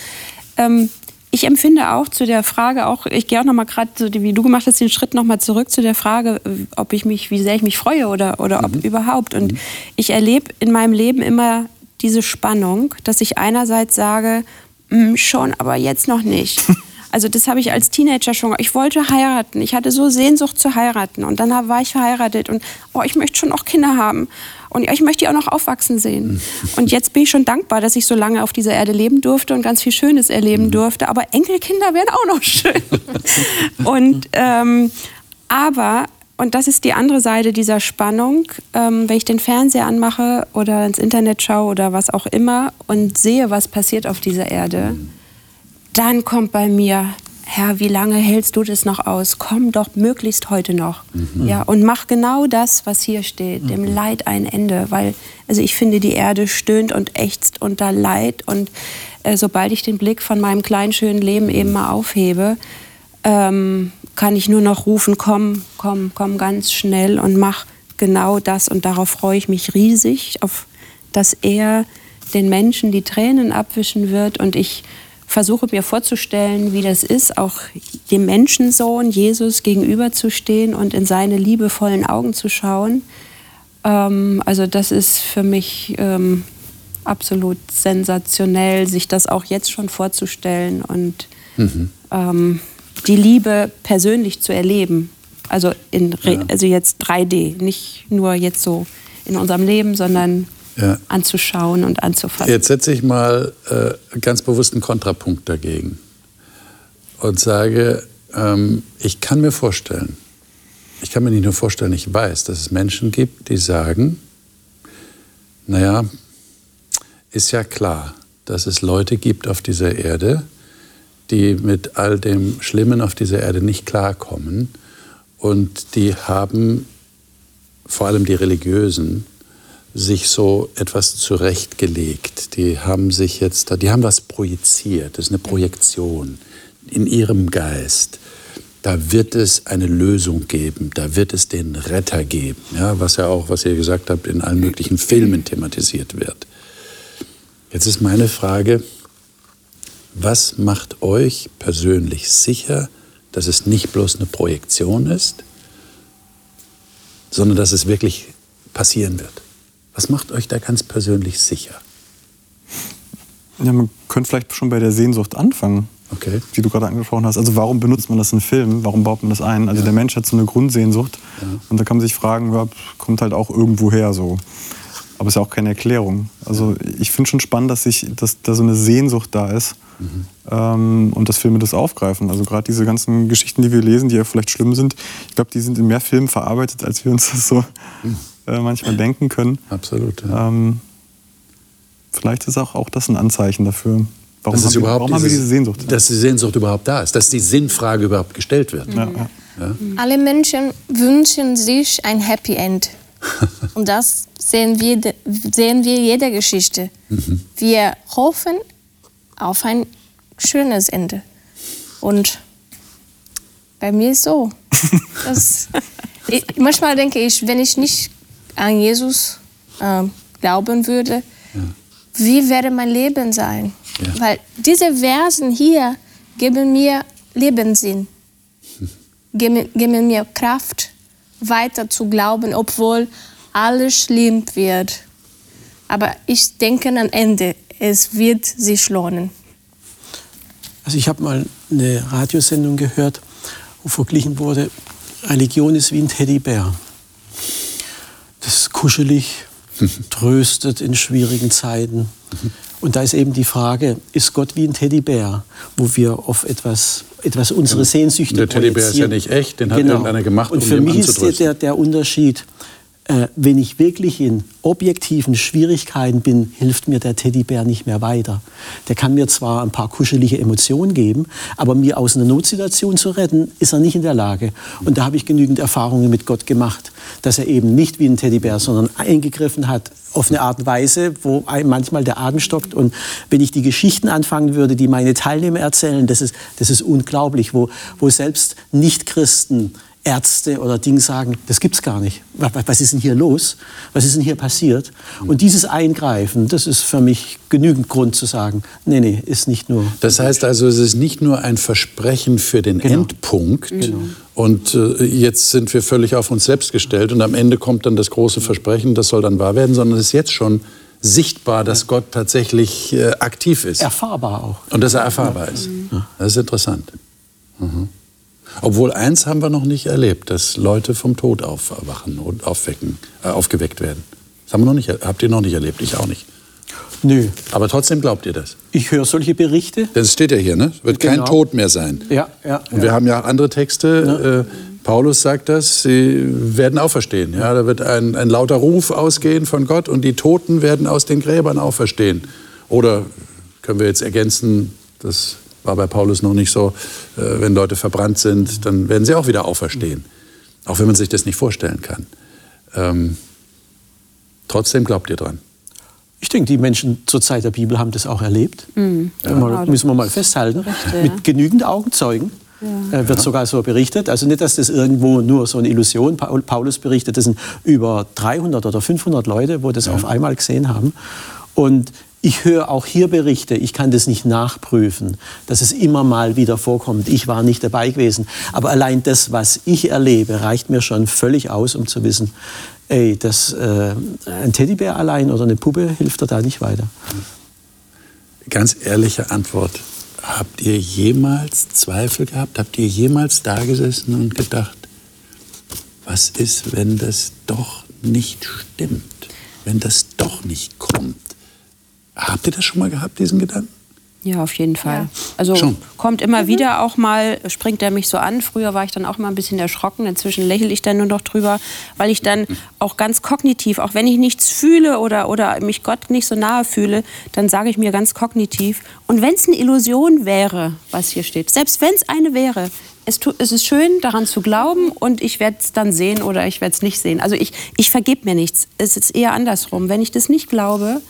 ähm, ich empfinde auch zu der Frage, auch ich gehe auch noch mal gerade, so wie du gemacht hast, den Schritt noch mal zurück zu der Frage, ob ich mich, wie sehr ich mich freue oder, oder ob überhaupt. Und ich erlebe in meinem Leben immer diese Spannung, dass ich einerseits sage, "Mm, schon, aber jetzt noch nicht. Also das habe ich als Teenager schon. Ich wollte heiraten. Ich hatte so Sehnsucht zu heiraten. Und dann war ich verheiratet und oh, ich möchte schon noch Kinder haben. Und ich möchte die auch noch aufwachsen sehen. Und jetzt bin ich schon dankbar, dass ich so lange auf dieser Erde leben durfte und ganz viel Schönes erleben durfte. Aber Enkelkinder wären auch noch schön. und ähm, aber und das ist die andere Seite dieser Spannung, ähm, wenn ich den Fernseher anmache oder ins Internet schaue oder was auch immer und sehe, was passiert auf dieser Erde, dann kommt bei mir, Herr, wie lange hältst du das noch aus? Komm doch möglichst heute noch. Ja, und mach genau das, was hier steht, dem Leid ein Ende. Weil, also ich finde, die Erde stöhnt und ächzt unter Leid. Und äh, sobald ich den Blick von meinem kleinen, schönen Leben eben mal aufhebe, ähm, kann ich nur noch rufen, komm, komm, komm ganz schnell und mach genau das. Und darauf freue ich mich riesig, auf dass er den Menschen die Tränen abwischen wird. Und ich versuche mir vorzustellen, wie das ist, auch dem Menschensohn Jesus gegenüberzustehen und in seine liebevollen Augen zu schauen. Ähm, also das ist für mich ähm, absolut sensationell, sich das auch jetzt schon vorzustellen und ähm, die Liebe persönlich zu erleben. Also, in Re also jetzt 3D, nicht nur jetzt so in unserem Leben, sondern Ja. anzuschauen und anzufassen. Jetzt setze ich mal äh, ganz bewusst einen Kontrapunkt dagegen und sage, ähm, ich kann mir vorstellen, ich kann mir nicht nur vorstellen, ich weiß, dass es Menschen gibt, die sagen, naja, ist ja klar, dass es Leute gibt auf dieser Erde, die mit all dem Schlimmen auf dieser Erde nicht klarkommen und die haben, vor allem die Religiösen, sich so etwas zurechtgelegt. Die haben sich jetzt, die haben was projiziert. Das ist eine Projektion in ihrem Geist. Da wird es eine Lösung geben. Da wird es den Retter geben. Ja, was ja auch, was ihr gesagt habt, in allen möglichen Filmen thematisiert wird. Jetzt ist meine Frage, was macht euch persönlich sicher, dass es nicht bloß eine Projektion ist, sondern dass es wirklich passieren wird? Was macht euch da ganz persönlich sicher? Ja, man könnte vielleicht schon bei der Sehnsucht anfangen, Okay. die du gerade angesprochen hast. Also warum benutzt man das in Filmen? Warum baut man das ein? Also der Mensch hat so eine Grundsehnsucht und da kann man sich fragen, ja, kommt halt auch irgendwo her so. Aber es ist ja auch keine Erklärung. Also ich finde schon spannend, dass, ich, dass da so eine Sehnsucht da ist mhm. ähm, und dass Filme das aufgreifen. Also gerade diese ganzen Geschichten, die wir lesen, die ja vielleicht schlimm sind, ich glaube, die sind in mehr Filmen verarbeitet, als wir uns das so mhm. Äh, manchmal denken können. Absolut. Ja. Ähm, vielleicht ist auch, auch das ein Anzeichen dafür. Warum, haben, wir, warum dieses, haben wir diese Sehnsucht? Dass die Sehnsucht überhaupt da ist, dass die Sinnfrage überhaupt gestellt wird. Ja. Ja. Alle Menschen wünschen sich ein Happy End. Und das sehen wir, sehen wir jeder Geschichte. Mhm. Wir hoffen auf ein schönes Ende. Und bei mir ist so. Das, ich, manchmal denke ich, wenn ich nicht an Jesus äh, glauben würde, ja. wie wäre mein Leben sein? Ja. Weil diese Versen hier geben mir Lebenssinn, geben, geben mir Kraft, weiter zu glauben, obwohl alles schlimm wird. Aber ich denke am Ende, es wird sich lohnen. Also ich habe mal eine Radiosendung gehört, wo verglichen wurde, Religion ist wie ein Teddybär. Das ist kuschelig, tröstet in schwierigen Zeiten. Und da ist eben die Frage, ist Gott wie ein Teddybär, wo wir auf etwas, etwas unsere Sehnsüchte Der Teddybär ist ja nicht echt, den hat genau. irgendeiner gemacht, um Und für mich ist der, der Unterschied, äh, wenn ich wirklich in objektiven Schwierigkeiten bin, hilft mir der Teddybär nicht mehr weiter. Der kann mir zwar ein paar kuschelige Emotionen geben, aber mir aus einer Notsituation zu retten, ist er nicht in der Lage. Und da habe ich genügend Erfahrungen mit Gott gemacht, dass er eben nicht wie ein Teddybär, sondern eingegriffen hat auf eine Art und Weise, wo manchmal der Atem stockt. Und wenn ich die Geschichten anfangen würde, die meine Teilnehmer erzählen, das ist, das ist unglaublich, wo, wo selbst Nichtchristen Ärzte oder Dinge sagen, das gibt's gar nicht. Was ist denn hier los? Was ist denn hier passiert? Und dieses Eingreifen, das ist für mich genügend Grund zu sagen, nee, nee, ist nicht nur. Das heißt also, es ist nicht nur ein Versprechen für den genau. Endpunkt. Genau. Und äh, jetzt sind wir völlig auf uns selbst gestellt und am Ende kommt dann das große Versprechen, das soll dann wahr werden, sondern es ist jetzt schon sichtbar, dass Gott tatsächlich äh, aktiv ist. Erfahrbar auch. Und dass er erfahrbar ist. Das ist interessant. Mhm. Obwohl eins haben wir noch nicht erlebt, dass Leute vom Tod aufwachen und aufwecken, äh, aufgeweckt werden. Das haben wir noch nicht, habt ihr noch nicht erlebt, ich auch nicht. Nö. Aber trotzdem glaubt ihr das? Ich höre solche Berichte. Das steht ja hier, ne? Es wird genau. kein Tod mehr sein. Ja, ja. Und wir haben ja andere Texte. Ja. Äh, Paulus sagt das, sie werden auferstehen. Ja, da wird ein, ein lauter Ruf ausgehen von Gott und die Toten werden aus den Gräbern auferstehen. Oder können wir jetzt ergänzen, das war bei Paulus noch nicht so, äh, wenn Leute verbrannt sind, dann werden sie auch wieder auferstehen. Auch wenn man sich das nicht vorstellen kann. Ähm, trotzdem glaubt ihr dran. Ich denke, die Menschen zur Zeit der Bibel haben das auch erlebt. Mhm. Ja. Mal, müssen wir mal festhalten. Recht, ja. Mit genügend Augenzeugen. Ja. Äh, wird sogar so berichtet. Also nicht, dass das irgendwo nur so eine Illusion, Paulus berichtet, das sind über 300 oder 500 Leute, wo das auf einmal gesehen haben. Und ich höre auch hier Berichte, ich kann das nicht nachprüfen, dass es immer mal wieder vorkommt. Ich war nicht dabei gewesen. Aber allein das, was ich erlebe, reicht mir schon völlig aus, um zu wissen, ey, das, äh, ein Teddybär allein oder eine Puppe hilft da nicht weiter. Ganz ehrliche Antwort. Habt ihr jemals Zweifel gehabt? Habt ihr jemals da gesessen und gedacht, was ist, wenn das doch nicht stimmt? Wenn das doch nicht kommt? Habt ihr das schon mal gehabt, diesen Gedanken? Ja, auf jeden Fall. Ja. Also Schon. kommt immer mhm. wieder auch mal, springt er mich so an. Früher war ich dann auch mal ein bisschen erschrocken. Inzwischen lächle ich dann nur noch drüber, weil ich dann mhm. auch ganz kognitiv, auch wenn ich nichts fühle oder, oder mich Gott nicht so nahe fühle, dann sage ich mir ganz kognitiv, und wenn es eine Illusion wäre, was hier steht, selbst wenn es eine wäre, es, es, ist schön, daran zu glauben und ich werde es dann sehen oder ich werde es nicht sehen. Also ich, ich vergebe mir nichts. Es ist eher andersrum. Wenn ich das nicht glaube,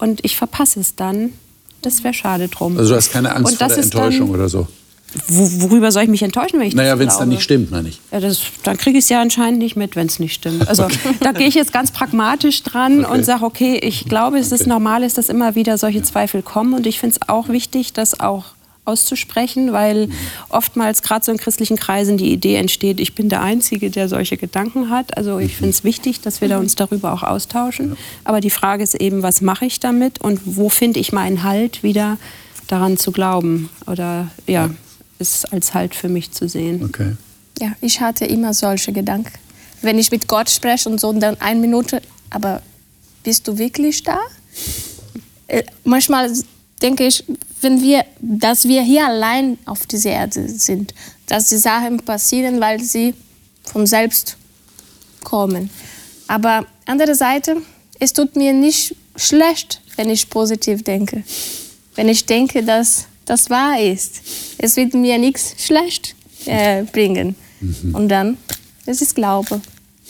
und ich verpasse es dann, das wäre schade drum. Also du hast keine Angst vor der Enttäuschung oder so? worüber soll ich mich enttäuschen, wenn ich Naja, wenn es dann nicht stimmt, meine ich. Ja, das, dann kriege ich es ja anscheinend nicht mit, wenn es nicht stimmt. Also okay. da gehe ich jetzt ganz pragmatisch dran okay. und sage, okay, ich glaube, es okay. ist normal, ist, dass immer wieder solche Zweifel kommen. Und ich finde es auch wichtig, dass auch auszusprechen, weil oftmals gerade so in christlichen Kreisen die Idee entsteht, ich bin der Einzige, der solche Gedanken hat. Also ich finde es wichtig, dass wir da uns darüber auch austauschen. Aber die Frage ist eben, was mache ich damit und wo finde ich meinen Halt wieder daran zu glauben oder ja, es als Halt für mich zu sehen. Okay. Ja, ich hatte immer solche Gedanken. Wenn ich mit Gott spreche und so, dann eine Minute, aber bist du wirklich da? Äh, manchmal denke ich, wenn wir, dass wir hier allein auf dieser Erde sind, dass die Sachen passieren, weil sie von selbst kommen. Aber andererseits, es tut mir nicht schlecht, wenn ich positiv denke. Wenn ich denke, dass das wahr ist. Es wird mir nichts schlecht äh, bringen. Mhm. Und dann, das ist Glaube.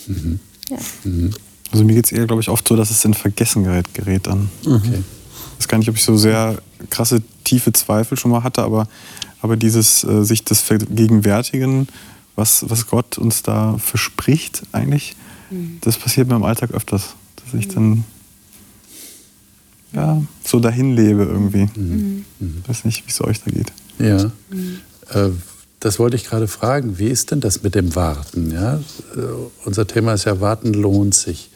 Mhm. Ja. Mhm. Also mir geht es eher, glaube ich, oft so, dass es in Vergessenheit gerät dann. Okay. Ich weiß gar nicht, ob ich so sehr krasse, tiefe Zweifel schon mal hatte, aber, aber dieses äh, sich das Vergegenwärtigen, was, was Gott uns da verspricht eigentlich, mhm. das passiert mir im Alltag öfters. Dass ich dann ja, so dahin lebe irgendwie. Mhm. Ich weiß nicht, wie es euch da geht. Ja. Mhm. Äh, das wollte ich gerade fragen. Wie ist denn das mit dem Warten? Ja? Äh, unser Thema ist ja, Warten lohnt sich.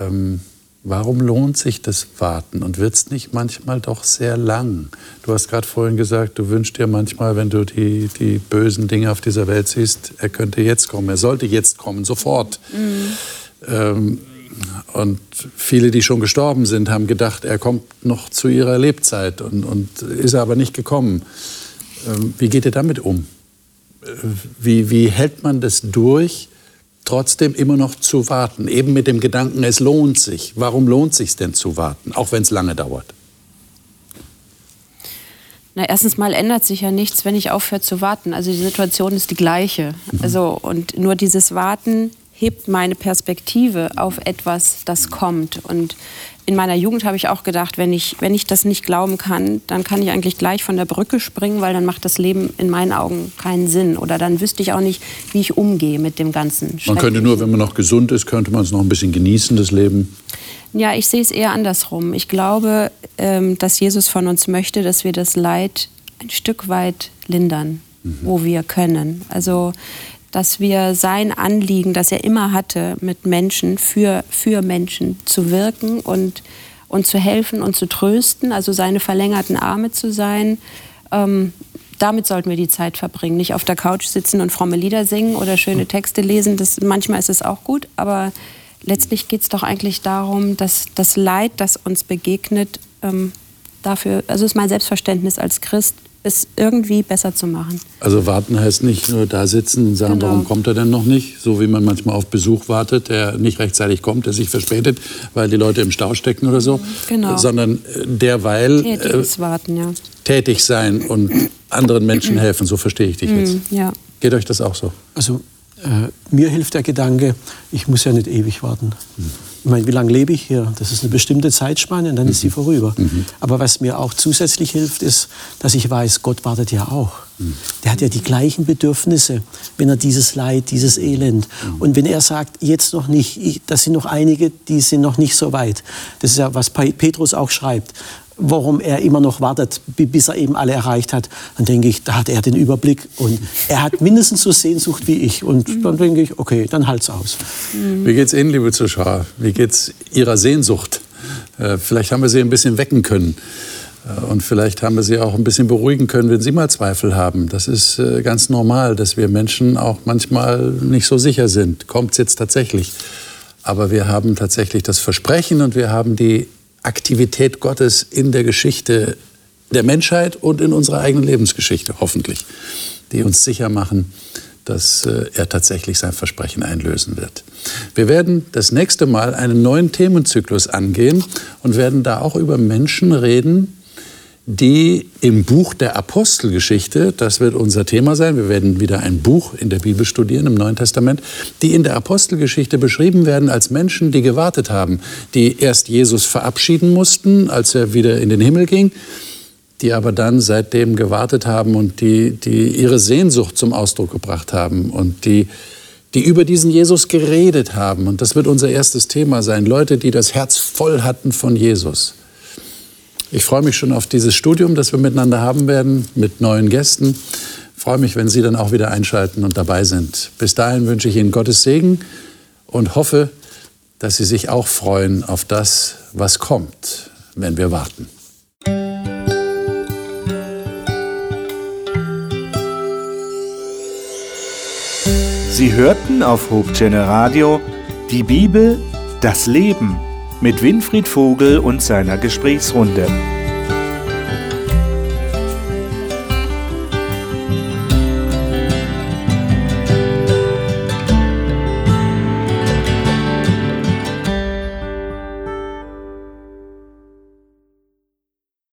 Ähm, warum lohnt sich das Warten und wird es nicht manchmal doch sehr lang? Du hast gerade vorhin gesagt, du wünschst dir manchmal, wenn du die, die bösen Dinge auf dieser Welt siehst, er könnte jetzt kommen, er sollte jetzt kommen, sofort. Mhm. Ähm, und viele, die schon gestorben sind, haben gedacht, er kommt noch zu ihrer Lebzeit und, und ist aber nicht gekommen. Ähm, wie geht ihr damit um? Äh, wie, wie hält man das durch, trotzdem immer noch zu warten. Eben mit dem Gedanken, es lohnt sich. Warum lohnt es sich denn zu warten, auch wenn es lange dauert? Na, erstens mal ändert sich ja nichts, wenn ich aufhöre zu warten. Also die Situation ist die gleiche. Mhm. Also, und nur dieses Warten hebt meine Perspektive auf etwas, das kommt. Und in meiner Jugend habe ich auch gedacht, wenn ich, wenn ich das nicht glauben kann, dann kann ich eigentlich gleich von der Brücke springen, weil dann macht das Leben in meinen Augen keinen Sinn. Oder dann wüsste ich auch nicht, wie ich umgehe mit dem Ganzen. Man könnte nur, wenn man noch gesund ist, könnte man es noch ein bisschen genießen, das Leben. Ja, ich sehe es eher andersrum. Ich glaube, ähm, dass Jesus von uns möchte, dass wir das Leid ein Stück weit lindern, mhm. wo wir können. Also dass wir sein Anliegen, das er immer hatte, mit Menschen, für, für Menschen zu wirken und, und zu helfen und zu trösten, also seine verlängerten Arme zu sein, ähm, damit sollten wir die Zeit verbringen. Nicht auf der Couch sitzen und fromme Lieder singen oder schöne Texte lesen. Das, manchmal ist es auch gut, aber letztlich geht es doch eigentlich darum, dass das Leid, das uns begegnet, ähm, dafür, also ist mein Selbstverständnis als Christ, es irgendwie besser zu machen. Also warten heißt nicht nur da sitzen und sagen, genau. warum kommt er denn noch nicht? So wie man manchmal auf Besuch wartet, der nicht rechtzeitig kommt, der sich verspätet, weil die Leute im Stau stecken oder so. Genau. Sondern äh, derweil äh, warten, ja. tätig sein und anderen Menschen helfen. So verstehe ich dich jetzt. Mm, ja. Geht euch das auch so? Also äh, mir hilft der Gedanke, ich muss ja nicht ewig warten. Mhm. Ich meine, wie lange lebe ich hier? Das ist eine bestimmte Zeitspanne und dann mhm. ist sie vorüber. Mhm. Aber was mir auch zusätzlich hilft, ist, dass ich weiß, Gott wartet ja auch. Mhm. Der hat ja die gleichen Bedürfnisse, wenn er dieses Leid, dieses Elend. Mhm. Und wenn er sagt, jetzt noch nicht, ich, das sind noch einige, die sind noch nicht so weit. Das ist ja, was Petrus auch schreibt warum er immer noch wartet, bis er eben alle erreicht hat, dann denke ich, da hat er den Überblick und er hat mindestens so Sehnsucht wie ich. Und mhm. dann denke ich, okay, dann halt's aus. Mhm. Wie geht's Ihnen, liebe Zuschauer? Wie geht's Ihrer Sehnsucht? Äh, vielleicht haben wir sie ein bisschen wecken können. Äh, und vielleicht haben wir sie auch ein bisschen beruhigen können, wenn sie mal Zweifel haben. Das ist äh, ganz normal, dass wir Menschen auch manchmal nicht so sicher sind. Kommt es jetzt tatsächlich? Aber wir haben tatsächlich das Versprechen und wir haben die Aktivität Gottes in der Geschichte der Menschheit und in unserer eigenen Lebensgeschichte, hoffentlich, die uns sicher machen, dass äh, er tatsächlich sein Versprechen einlösen wird. Wir werden das nächste Mal einen neuen Themenzyklus angehen und werden da auch über Menschen reden, die im Buch der Apostelgeschichte, das wird unser Thema sein, wir werden wieder ein Buch in der Bibel studieren im Neuen Testament, die in der Apostelgeschichte beschrieben werden als Menschen, die gewartet haben, die erst Jesus verabschieden mussten, als er wieder in den Himmel ging, die aber dann seitdem gewartet haben und die, die ihre Sehnsucht zum Ausdruck gebracht haben und die, die über diesen Jesus geredet haben. Und das wird unser erstes Thema sein. Leute, die das Herz voll hatten von Jesus. Ich freue mich schon auf dieses Studium, das wir miteinander haben werden, mit neuen Gästen. Ich freue mich, wenn Sie dann auch wieder einschalten und dabei sind. Bis dahin wünsche ich Ihnen Gottes Segen und hoffe, dass Sie sich auch freuen auf das, was kommt, wenn wir warten. Sie hörten auf Hochchannel Radio die Bibel, das Leben mit Winfried Vogel und seiner Gesprächsrunde.